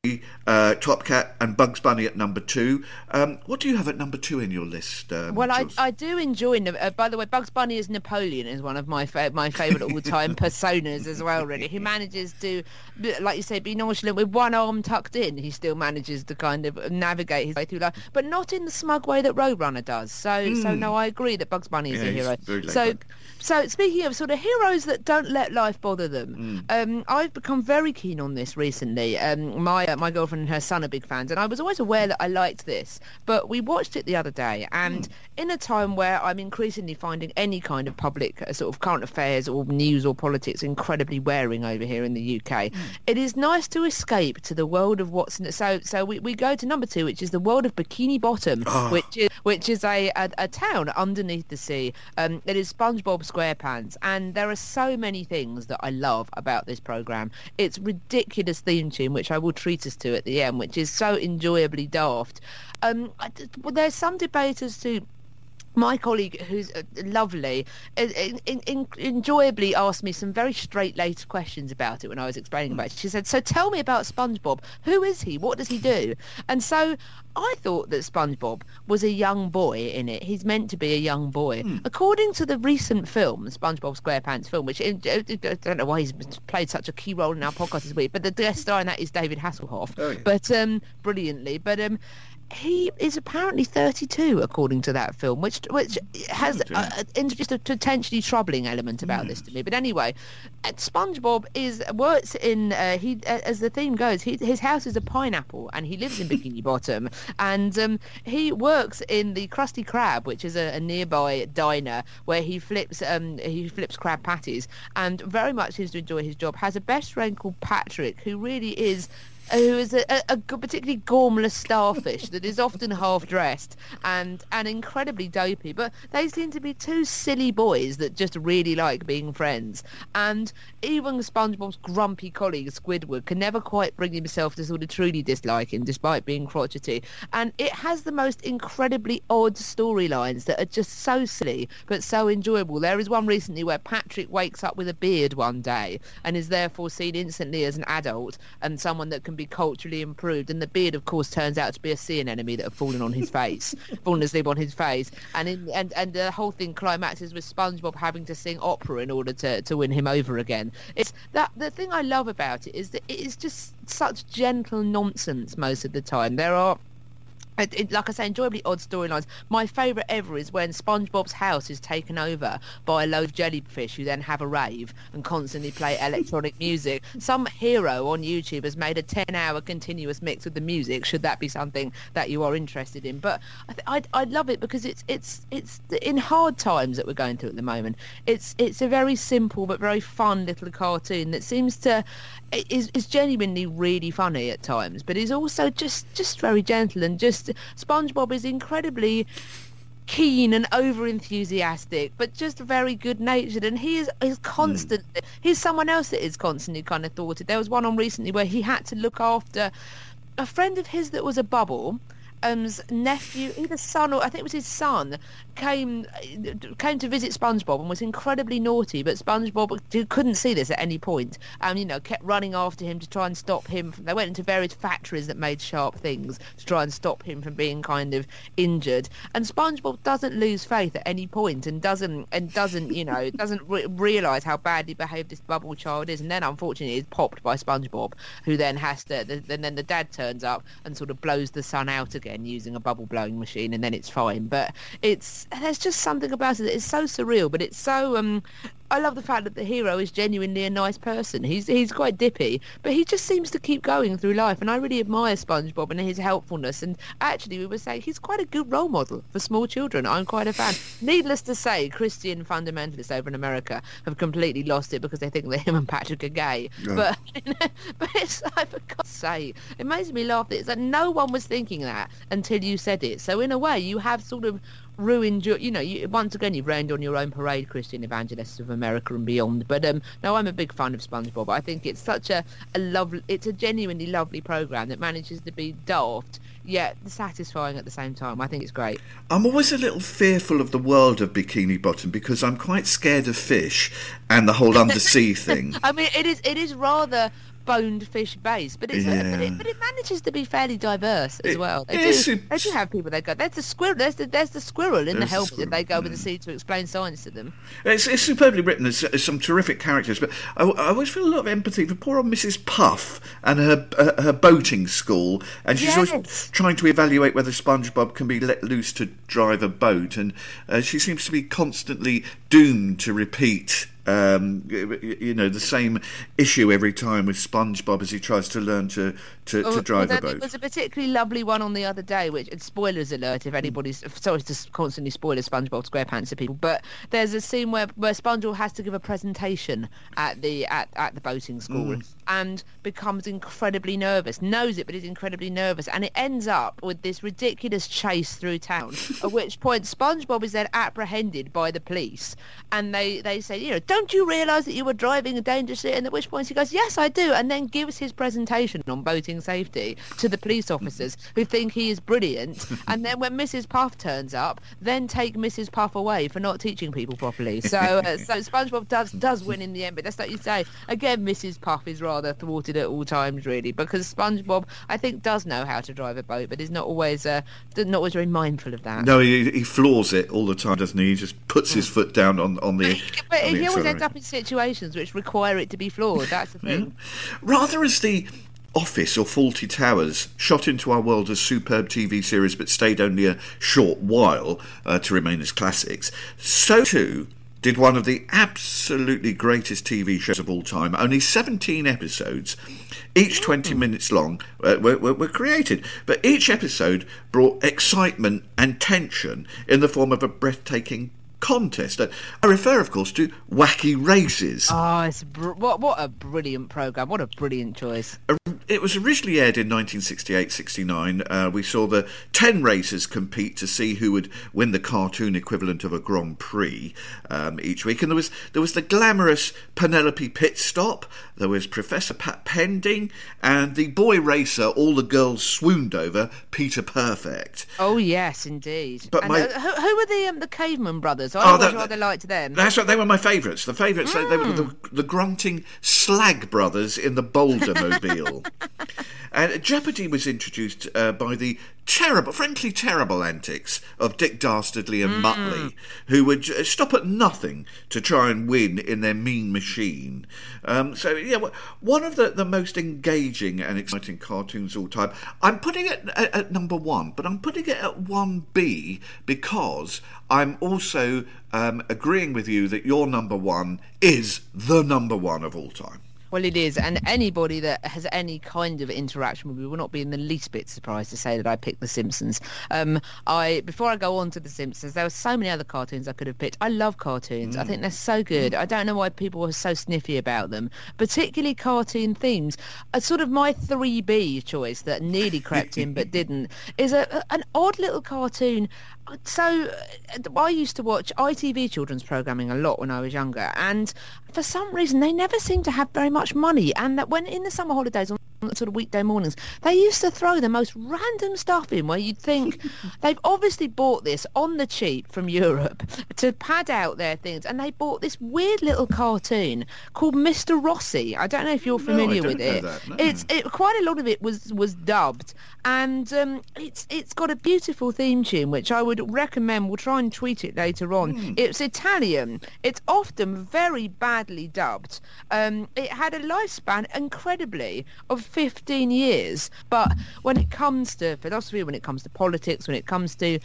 uh, Top Cat and Bugs Bunny at number two. Um, what do you have at number two in your list? Um, Well, I, I do enjoy. Uh, by the way, Bugs Bunny as Napoleon is one of my fa- my favourite all time personas as well. Really, he manages to, like you say, be nonchalant with one arm tucked in. He still manages to kind of navigate his way through life, but not in the smug way that Roadrunner does. So, so no, I agree that Bugs Bunny is Hmm. Yeah, a hero. So, so speaking of sort of heroes that don't let life bother them. Um, I've become very keen on this recently. Um, my uh, my girlfriend and her son are big fans, and I was always aware that I liked this. But we watched it the other day, and in a time where I'm increasingly finding any kind of public uh, sort of current affairs or news or politics incredibly wearing over here in the UK, it is nice to escape to the world of what's in it. So so we, we go to number two, which is the world of Bikini Bottom, which is which is a, a, a town underneath the sea. Um, it is SpongeBob SquarePants, and there are so many things that I love about this program. Its ridiculous theme tune, which I will treat us to at the end, which is so enjoyably daft. Um, I- well, there's some debate as to my colleague, who's uh, lovely, uh, in, in, in, enjoyably asked me some very straight-laced questions about it when I was explaining about it. She said, "So tell me about SpongeBob. Who is he? What does he do?" And so I thought that SpongeBob was a young boy in it. He's meant to be a young boy. According to the recent film, SpongeBob SquarePants film, which uh, I don't know why he's played such a key role in our podcast this week, but the guest star in that is David Hasselhoff. Oh, yeah. But um, brilliantly. But um, he is apparently 32 according to that film which which has Oh, uh, introduced a potentially troubling element about this to me. But anyway uh, SpongeBob is works in uh, he uh, as the theme goes he, his house is a pineapple and he lives in Bikini Bottom. And um, he works in the Krusty Krab which is a, a nearby diner where he flips um, he flips crab patties. And very much seems to enjoy his job. Has a best friend called Patrick who really is who is a, a, a particularly gormless starfish that is often half dressed and and incredibly dopey. But they seem to be two silly boys that just really like being friends. And even SpongeBob's grumpy colleague Squidward can never quite bring himself to sort of truly dislike him, despite being crotchety. And it has the most incredibly odd storylines that are just so silly but so enjoyable. There is one recently where Patrick wakes up with a beard one day and is therefore seen instantly as an adult and someone that can be culturally improved. And the beard, of course, turns out to be a sea anemone that had fallen on his face, fallen asleep on his face. And in, and and the whole thing climaxes with SpongeBob having to sing opera in order to, to win him over again. It's that the thing I love about it is that it is just such gentle nonsense most of the time. There are it, it, like I say, enjoyably odd storylines. My favourite ever is when SpongeBob's house is taken over by a load of jellyfish who then have a rave and constantly play electronic music. Some hero on YouTube has made a 10-hour continuous mix of the music. Should that be something that you are interested in? But I, th- I, I love it because it's it's it's in hard times that we're going through at the moment. It's it's a very simple but very fun little cartoon that seems to is is genuinely really funny at times, but is also just just very gentle and just SpongeBob is incredibly keen and over enthusiastic but just very good natured and he is is constantly hmm. he's someone else that is constantly kind of thwarted. There was one on recently where he had to look after a friend of his that was a bubble um's nephew either son or I think it was his son came uh, came to visit SpongeBob and was incredibly naughty but SpongeBob couldn't see this at any point. And you know kept running after him to try and stop him from, they went into various factories that made sharp things to try and stop him from being kind of injured. And SpongeBob doesn't lose faith at any point and doesn't and doesn't you know doesn't re- realize how badly behaved this bubble child is. And then unfortunately is popped by SpongeBob who then has to the, and then the dad turns up and sort of blows the son out again using a bubble blowing machine and then it's fine. But it's there's just something about it that is so surreal but it's so um I love the fact that the hero is genuinely a nice person. He's he's quite dippy, but he just seems to keep going through life, and I really admire SpongeBob and his helpfulness. And actually, we were saying he's quite a good role model for small children. I'm quite a fan. Needless to say, Christian fundamentalists over in America have completely lost it because they think that him and Patrick are gay. But but it's like, for God's sake, it makes me laugh. That it's like no one was thinking that until you said it. So in a way, you have sort of ruined your, you know, you, once again you've rained on your own parade, Christian evangelists of America and beyond. But um, no, I'm a big fan of SpongeBob. I think it's such a, a lovely, it's a genuinely lovely program that manages to be daft yet satisfying at the same time. I think it's great. I'm always a little fearful of the world of Bikini Bottom because I'm quite scared of fish and the whole undersea thing. I mean, it is it is rather boned fish based, but it's uh, but, it, but it manages to be fairly diverse as It well. They is, do, they do have people that go. There's the squirrel. There's the there's the squirrel in the There's the that they go with the sea to explain science to them. It's, it's superbly written. There's, there's some terrific characters, but I, I always feel a lot of empathy for poor old Mrs. Puff and her uh, her boating school, and she's always trying to evaluate whether SpongeBob can be let loose to drive a boat, and uh, she seems to be constantly doomed to repeat. Um, you know the same issue every time with SpongeBob as he tries to learn to to, to drive well, a then It was a particularly lovely one on the other day, which and spoilers alert if Mm. anybody's sorry to constantly spoil a SpongeBob SquarePants to people, but there's a scene where where SpongeBob has to give a presentation at the at, at the boating school Mm. and becomes incredibly nervous, knows it, but is incredibly nervous, and it ends up with this ridiculous chase through town. at which point SpongeBob is then apprehended by the police, and they they say, you know, don't you realise that you were driving dangerously? And at which point he goes, yes, I do, and then gives his presentation on boating safety to the police officers who think he is brilliant. and then when Mrs. Puff turns up, then take Mrs. Puff away for not teaching people properly. So uh, so SpongeBob does does win in the end, but that's like you say. Again, Mrs. Puff is rather thwarted at all times, really, because SpongeBob I think does know how to drive a boat, but is not always uh, not always very mindful of that. No, he, he floors it all the time, doesn't he? He just puts his foot down on, on the. But on the he always ends up in situations which require it to be flawed. That's the thing. Rather as the Office or Fawlty Towers shot into our world as superb TV series but stayed only a short while uh, to remain as classics, so too did one of the absolutely greatest TV shows of all time. Only 17 episodes, each 20 minutes long, uh, were, were, were created. But each episode brought excitement and tension in the form of a breathtaking contest. Uh, I refer, of course, to Wacky Races. Oh, it's br- what what a brilliant program! What a brilliant choice. It was originally aired in 1968-69. Uh, we saw the 10 racers compete to see who would win the cartoon equivalent of a Grand Prix um, each week. And there was there was the glamorous Penelope Pitstop, there was Professor Pat Pending, and the boy racer all the girls swooned over, Peter Perfect. Oh yes, indeed. But and, my- uh, who, who were the um, the caveman brothers? I Oh, that- rather liked them. That's right, they were my favourites. The favourites, they, they were the, Mm. the grunting Slag brothers in the Boulder Mobile. and Jeopardy was introduced uh, by the terrible, frankly terrible antics of Dick Dastardly and Mm. Muttley, who would stop at nothing to try and win in their mean machine. Um, so, yeah, one of the, the most engaging and exciting cartoons of all time. I'm putting it at, at number one, but I'm putting it at 1B because I'm also um, agreeing with you that your number one is the number one of all time. Well, it is, and anybody that has any kind of interaction with me will not be in the least bit surprised to say that I picked The Simpsons. Um, I before I go on to The Simpsons, there were so many other cartoons I could have picked. I love cartoons. I think they're so good. I don't know why people are so sniffy about them, particularly cartoon themes. A sort of my three B choice that nearly crept in but didn't is a, an odd little cartoon. So uh, I used to watch ITV children's programming a lot when I was younger, and for some reason they never seemed to have very much money. And that when in the summer holidays on sort of weekday mornings, they used to throw the most random stuff in where you'd think they've obviously bought this on the cheap from Europe to pad out their things, and they bought this weird little cartoon called Mr. Rossi. I don't know if you're No, familiar don't with it. that, no. It's it, quite a lot of it was was dubbed, and um, it's it's got a beautiful theme tune which I would recommend. We'll try and tweet it later on. Hmm. It's Italian. It's often very badly dubbed. Um, it had a lifespan, incredibly, of 15 years. But when it comes to philosophy, when it comes to politics, when it comes to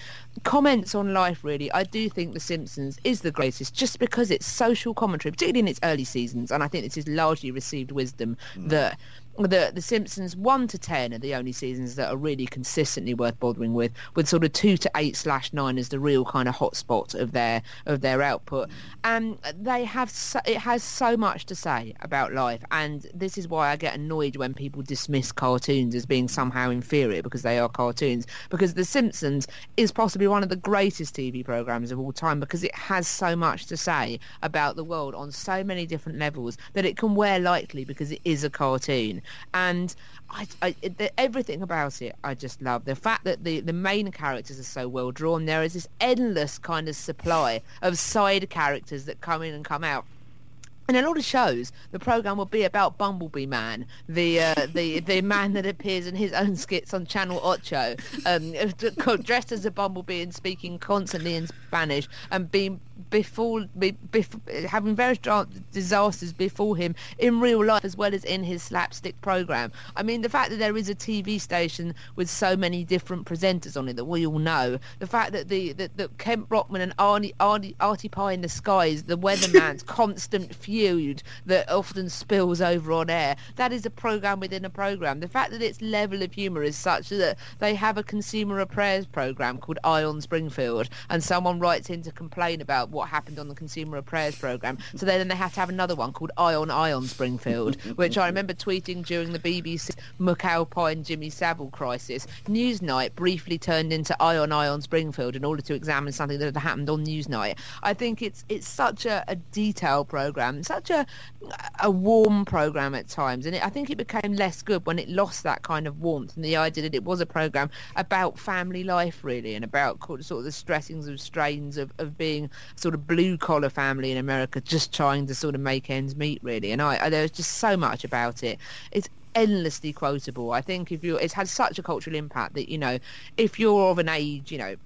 comments on life, really, I do think The Simpsons is the greatest, just because it's social commentary, particularly in its early seasons, and I think this is largely received wisdom that the the Simpsons one to ten are the only seasons that are really consistently worth bothering with, with sort of two to eight slash nine as the real kind of hotspot of their of their output, and they have so, it has so much to say about life, and this is why I get annoyed when people dismiss cartoons as being somehow inferior because they are cartoons, because The Simpsons is possibly one of the greatest TV programs of all time because it has so much to say about the world on so many different levels that it can wear lightly because it is a cartoon and I, I, the, everything about it I just love. The fact that the, the main characters are so well drawn there is this endless kind of supply of side characters that come in and come out in a lot of shows, the program will be about Bumblebee Man, the uh, the the man that appears in his own skits on Channel Ocho, um, dressed as a bumblebee and speaking constantly in Spanish, and being before, be, bef- having various disasters befall him in real life as well as in his slapstick program. I mean, the fact that there is a TV station with so many different presenters on it that we all know, the fact that the that, that Kent Brockman and Arnie, Arnie Artie Pye in the Skies, the weatherman's constant feud that often spills over on air, that is a program within a program. The fact that its level of humour is such that they have a consumer affairs program called Eye on Springfield, and someone writes in to complain about what happened on the consumer affairs program. So then they have to have another one called Eye on Eye on Springfield, which I remember tweeting during the BBC McAlpine Jimmy Savile crisis. Newsnight briefly turned into Eye on Eye on Springfield in order to examine something that had happened on Newsnight. I think it's it's such a, a detailed program, such a a warm program at times, and it, I think it became less good when it lost that kind of warmth and the idea that it was a program about family life really and about sort of the stressings and strains of, of being sort of blue collar family in America, just trying to sort of make ends meet really. And I, I there's just so much about it. It's endlessly quotable. I think if you, it's had such a cultural impact that you know, if you're of an age, you know,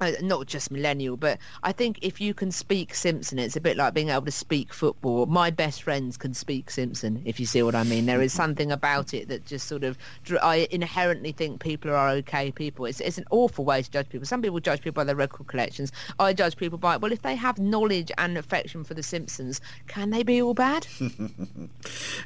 uh, not just millennial, but I think if you can speak Simpson, it's a bit like being able to speak football. My best friends can speak Simpson, if you see what I mean. There is something about it that just sort of, I inherently think people are okay people. It's, it's an awful way to judge people. Some people judge people by their record collections. I judge people by, well, if they have knowledge and affection for The Simpsons, can they be all bad?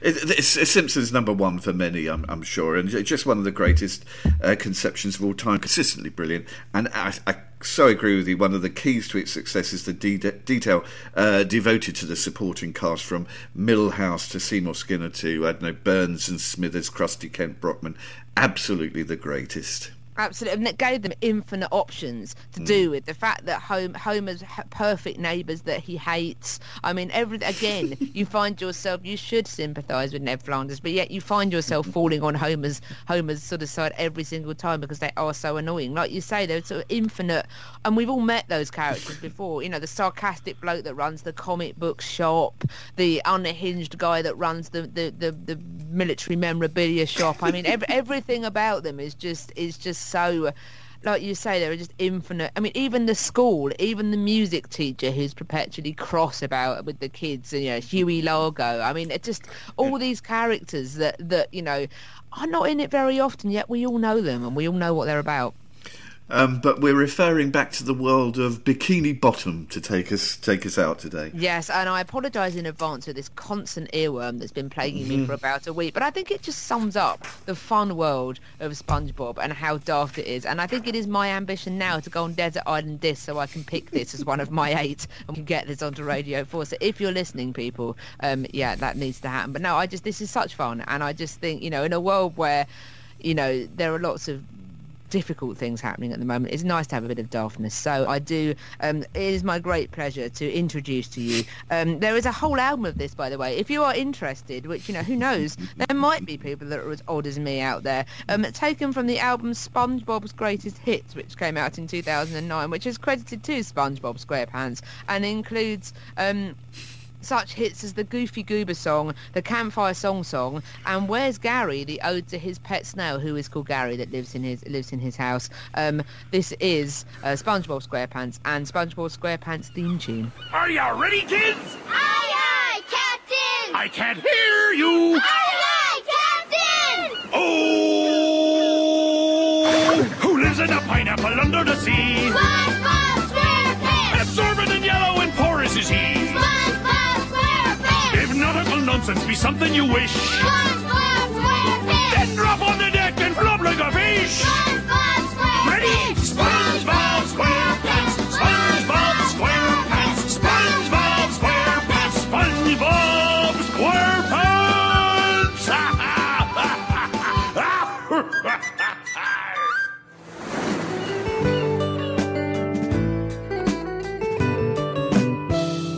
It, it's, it's Simpsons number one for many, I'm, I'm sure, and just one of the greatest uh, conceptions of all time. Consistently brilliant, and I, I so I agree with you. One of the keys to its success is the de- detail uh, devoted to the supporting cast, from Milhouse to Seymour Skinner to I don't know Burns and Smithers, Krusty Kent Brockman. Absolutely the greatest. Absolutely, and it gave them infinite options to mm. do with the fact that Home, Homer's perfect neighbours that he hates. I mean, every again, you find yourself you should sympathise with Ned Flanders, but yet you find yourself falling on Homer's Homer's sort of side every single time because they are so annoying. Like you say, they're sort of infinite, and we've all met those characters before. You know, the sarcastic bloke that runs the comic book shop, the unhinged guy that runs the the, the, the military memorabilia shop. I mean, every, everything about them is just is just so like you say, there are just infinite. I mean, even the school, even the music teacher who's perpetually cross about with the kids, and you know, Dewey Largo. I mean, it just all these characters that that you know are not in it very often, yet we all know them and we all know what they're about. Um, but we're referring back to the world of Bikini Bottom to take us take us out today. Yes, and I apologise in advance for this constant earworm that's been plaguing me for about a week. But I think it just sums up the fun world of SpongeBob and how daft it is. And I think it is my ambition now to go on Desert Island Disc so I can pick this as one of my eight and can get this onto Radio 4. So if you're listening, people, um, yeah, that needs to happen. But no, I just, this is such fun. And I just think, you know, in a world where, you know, there are lots of difficult things happening at the moment. It's nice to have a bit of daftness. So I do. Um, it is my great pleasure to introduce to you. Um, there is a whole album of this, by the way. If you are interested, which you know, who knows, there might be people that are as odd as me out there. Um, taken from the album SpongeBob's Greatest Hits, which came out in 2009, which is credited to SpongeBob SquarePants and includes. Um, such hits as the Goofy Goober song, the Campfire Song Song, and Where's Gary, the ode to his pet snail, who is called Gary, that lives in his lives in his house. Um, this is uh, SpongeBob SquarePants and SpongeBob SquarePants theme tune. Are you ready, kids? Aye, aye, Captain! I can't hear you. Aye, aye, Captain! Oh! Who lives in a pineapple under the sea? SpongeBob nonsense be something you wish, SpongeBob SquarePants! then drop on the deck and flop like a fish. SpongeBob SquarePants! Ready? SpongeBob SquarePants. SpongeBob SquarePants. SpongeBob SquarePants. SpongeBob SquarePants.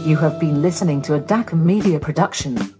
You have been listening to a DACA Media production.